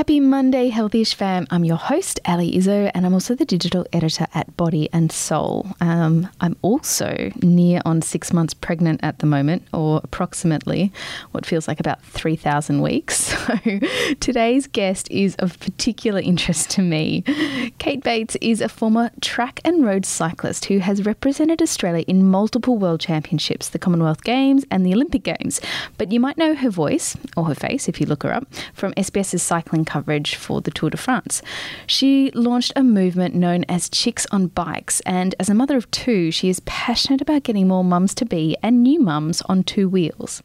Happy Monday, Healthyish fam. I'm your host, Ali Izzo, and I'm also the digital editor at Body and Soul. Um, I'm also near on six months pregnant at the moment, or approximately what feels like about 3,000 weeks. So today's guest is of particular interest to me. Kate Bates is a former track and road cyclist who has represented Australia in multiple world championships, the Commonwealth Games, and the Olympic Games. But you might know her voice, or her face if you look her up, from SBS's cycling coverage for the Tour de France. She launched a movement known as Chicks on Bikes, and as a mother of two, she is passionate about getting more mums to be and new mums on two wheels.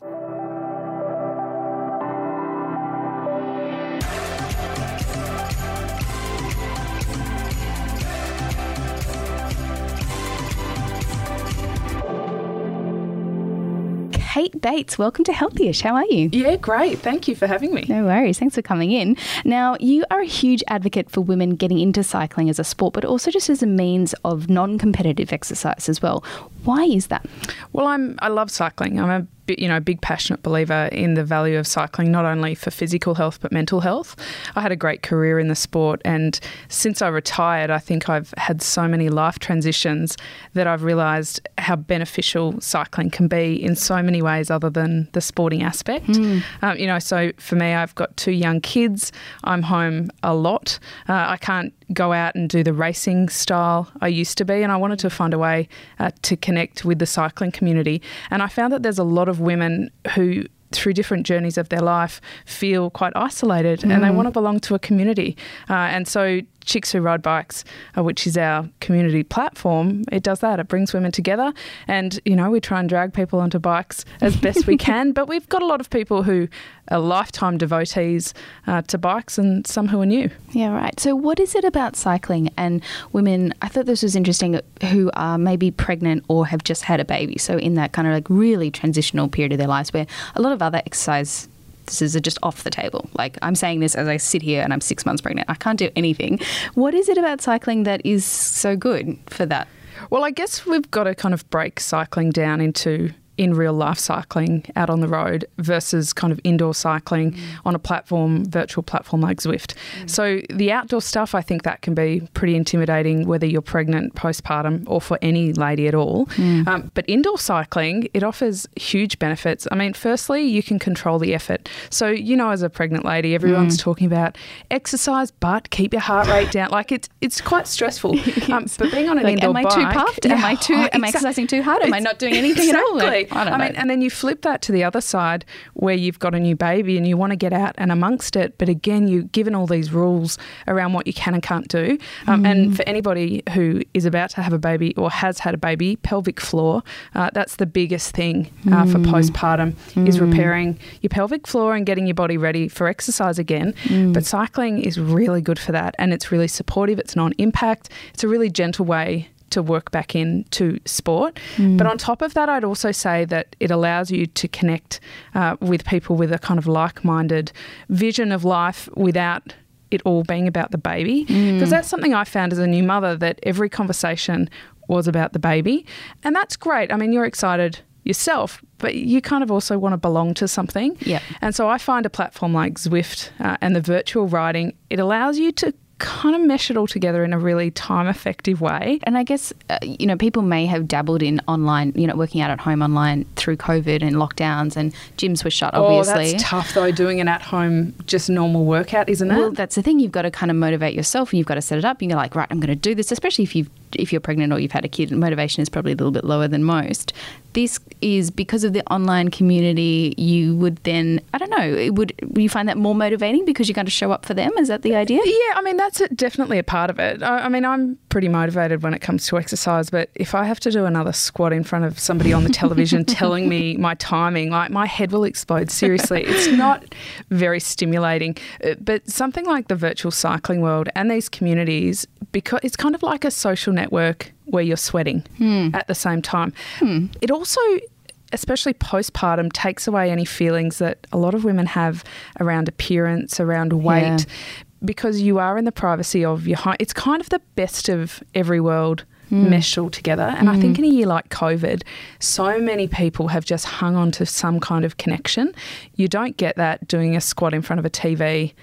Bates, welcome to Healthyish. How are you? Yeah, great. Thank you for having me. No worries. Thanks for coming in. Now, you are a huge advocate for women getting into cycling as a sport, but also just as a means of non competitive exercise as well. Why is that? Well, I'm I love cycling. I'm a you know, big passionate believer in the value of cycling, not only for physical health but mental health. I had a great career in the sport, and since I retired, I think I've had so many life transitions that I've realised how beneficial cycling can be in so many ways other than the sporting aspect. Mm. Um, you know, so for me, I've got two young kids. I'm home a lot. Uh, I can't go out and do the racing style I used to be, and I wanted to find a way uh, to connect with the cycling community. And I found that there's a lot of of women who through different journeys of their life feel quite isolated mm. and they mm. want to belong to a community. Uh, and so Chicks Who Ride Bikes, uh, which is our community platform, it does that. It brings women together. And, you know, we try and drag people onto bikes as best we can. But we've got a lot of people who are lifetime devotees uh, to bikes and some who are new. Yeah, right. So, what is it about cycling and women? I thought this was interesting who are maybe pregnant or have just had a baby. So, in that kind of like really transitional period of their lives where a lot of other exercise this are just off the table. Like I'm saying this as I sit here and I'm six months pregnant. I can't do anything. What is it about cycling that is so good for that? Well, I guess we've got to kind of break cycling down into in real life cycling out on the road versus kind of indoor cycling mm. on a platform, virtual platform like Zwift. Mm. So the outdoor stuff, I think that can be pretty intimidating, whether you're pregnant, postpartum, or for any lady at all. Mm. Um, but indoor cycling, it offers huge benefits. I mean, firstly, you can control the effort. So you know, as a pregnant lady, everyone's mm. talking about exercise, but keep your heart rate down. Like it's it's quite stressful. Um, but being on an like, indoor am I bike, too puffed? Am I too? Oh, am I exercising too hard? Am I not doing anything exactly. at all? I I mean, and then you flip that to the other side where you've got a new baby and you want to get out and amongst it, but again, you're given all these rules around what you can and can't do. Um, mm. And for anybody who is about to have a baby or has had a baby, pelvic floor, uh, that's the biggest thing uh, mm. for postpartum mm. is repairing your pelvic floor and getting your body ready for exercise again. Mm. But cycling is really good for that, and it's really supportive. It's non-impact. It's a really gentle way to work back into sport. Mm. But on top of that, I'd also say that it allows you to connect uh, with people with a kind of like minded vision of life without it all being about the baby. Because mm. that's something I found as a new mother that every conversation was about the baby. And that's great. I mean, you're excited yourself, but you kind of also want to belong to something. Yeah. And so I find a platform like Zwift uh, and the virtual riding, it allows you to kind of mesh it all together in a really time effective way. And I guess, uh, you know, people may have dabbled in online, you know, working out at home online through COVID and lockdowns and gyms were shut, obviously. Oh, that's tough though, doing an at home, just normal workout, isn't it? Well, that's the thing. You've got to kind of motivate yourself and you've got to set it up. You're like, right, I'm going to do this, especially if you've if you're pregnant or you've had a kid, motivation is probably a little bit lower than most. This is because of the online community. You would then, I don't know, would you find that more motivating because you're going to show up for them? Is that the idea? Yeah, I mean that's a, definitely a part of it. I, I, mean, I'm pretty motivated when it comes to exercise, but if I have to do another squat in front of somebody on the television telling me my timing, like my head will explode. Seriously, it's not very stimulating. Uh, but something like the virtual cycling world and these communities, because it's kind of like a social network where you're sweating hmm. at the same time. Hmm. It also especially postpartum, takes away any feelings that a lot of women have around appearance, around weight, yeah. because you are in the privacy of your home. It's kind of the best of every world. Mm. meshed all together. And mm. I think hmm. in a year like COVID, so many people have just hung on to some kind of connection. You don't get that doing a squat in front of a TV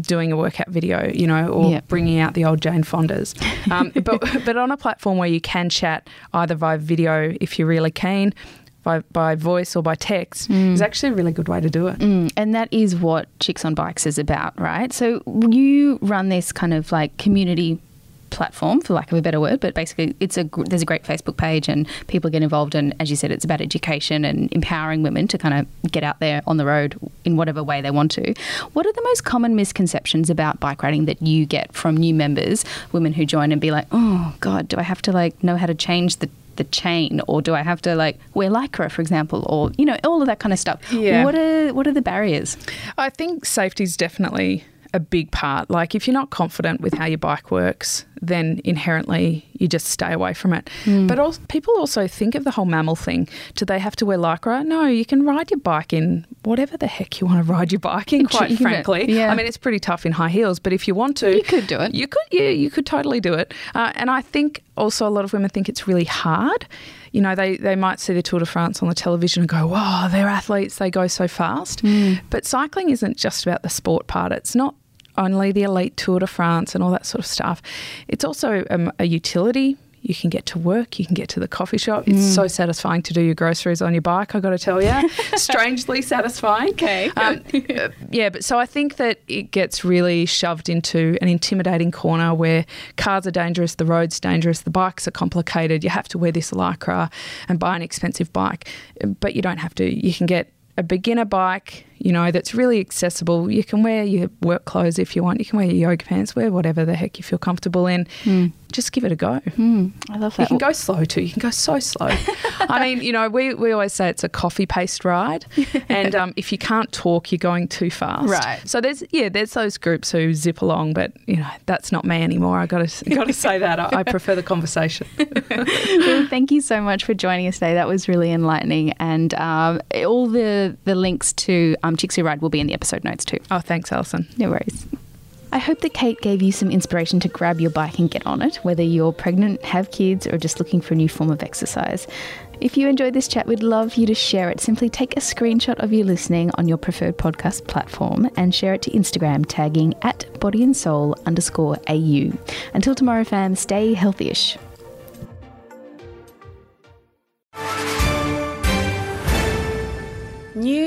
doing a workout video, you know, or Yep. bringing out the old Jane Fondas. Um, but, but on a platform where you can chat either via video if you're really keen, by, by voice or by text, is actually a really good way to do it. Mm, and that is what Chicks on Bikes is about, right? So you run this kind of like community platform for lack of a better word but basically it's a there's a great facebook page and people get involved and as you said it's about education and empowering women to kind of get out there on the road in whatever way they want to. What are the most common misconceptions about bike riding that you get from new members women who join and be like oh god do i have to like know how to change the the chain? Or do I have to like wear lycra for example? Or you know all of that kind of stuff. Yeah. what are what are the barriers? I think safety is definitely a big part. Like if you're not confident with how your bike works, then inherently you just stay away from it. But also, people also think of the whole MAMIL thing. Do they have to wear lycra? No, you can ride your bike in whatever the heck you want to ride your bike in. Quite You frankly, yeah. I mean it's pretty tough in high heels, but if you want to, You could do it. You could, yeah, you could totally do it. Uh, and I think also a lot of women think it's really hard. You know, they, they might see the Tour de France on the television and go, wow, they're athletes, they go so fast. But cycling isn't just about the sport part. It's not only the elite Tour de France and all that sort of stuff. It's also um, a utility. You can get to work, you can get to the coffee shop. It's so satisfying to do your groceries on your bike, i got to tell you. Strangely satisfying. Okay. Um, uh, yeah, but so I think that it gets really shoved into an intimidating corner where cars are dangerous, the road's dangerous, the bikes are complicated. You have to wear this lycra and buy an expensive bike, but you don't have to. You can get a beginner bike, you know, that's really accessible. You can wear your work clothes if you want. You can wear your yoga pants, wear whatever the heck you feel comfortable in. Just give it a go. I love that. You can go slow too. You can go so slow. I mean, you know, we, we always say it's a coffee paste ride, and um, if you can't talk, you're going too fast. Right. So there's yeah, there's those groups who zip along, but you know, that's not me anymore. I got to got to say that I, I prefer the conversation. well, thank you so much for joining us today. That was really enlightening, and um, all the the links to um, Um, Chicks Who Ride will be in the episode notes too. Oh, thanks, Alison. No worries. I hope that Kate gave you some inspiration to grab your bike and get on it, whether you're pregnant, have kids, or just looking for a new form of exercise. If you enjoyed this chat, we'd love you to share it. Simply take a screenshot of you listening on your preferred podcast platform and share it to Instagram, tagging at body and soul underscore AU. Until tomorrow, fam, stay healthy-ish.